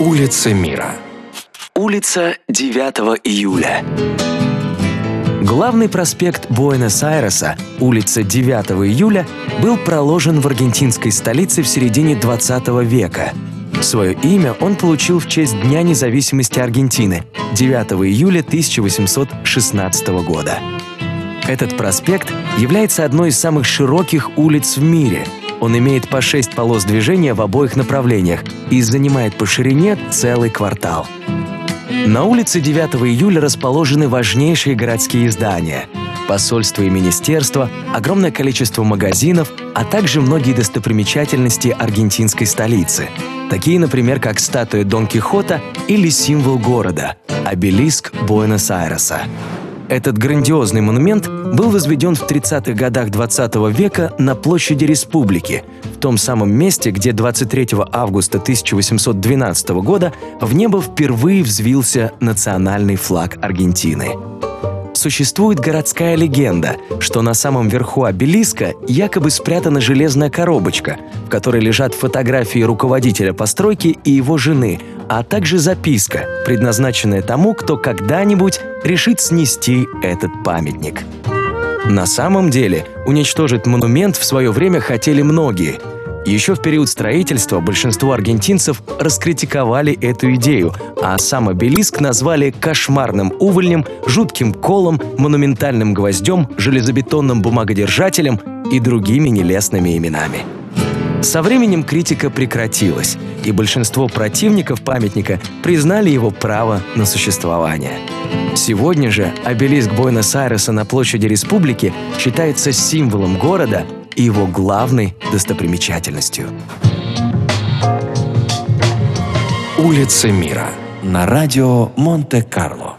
Улица мира. Улица 9 июля. Главный проспект Буэнос-Айреса, улица 9 июля, был проложен в аргентинской столице в середине 20 века. Свое имя он получил в честь Дня независимости Аргентины 9 июля 1816 года. Этот проспект является одной из самых широких улиц в мире. Он имеет по шесть полос движения в обоих направлениях и занимает по ширине целый квартал. На улице 9 июля расположены важнейшие городские здания – посольство и министерство, огромное количество магазинов, а также многие достопримечательности аргентинской столицы, такие, например, как статуя Дон Кихота или символ города – обелиск Буэнос-Айреса. Этот грандиозный монумент был возведен в 30-х годах 20 века на площади Республики, в том самом месте, где 23 августа 1812 года в небо впервые взвился национальный флаг Аргентины. Существует городская легенда, что на самом верху обелиска якобы спрятана железная коробочка, в которой лежат фотографии руководителя постройки и его жены, а также записка, предназначенная тому, кто когда-нибудь решит снести этот памятник. На самом деле, уничтожить монумент в свое время хотели многие – еще в период строительства большинство аргентинцев раскритиковали эту идею, а сам обелиск назвали кошмарным увольнем, жутким колом, монументальным гвоздем, железобетонным бумагодержателем и другими нелестными именами. Со временем критика прекратилась, и большинство противников памятника признали его право на существование. Сегодня же обелиск Буэнос-Айреса на площади Республики считается символом города и его главной достопримечательностью. Улица мира на радио Монте-Карло.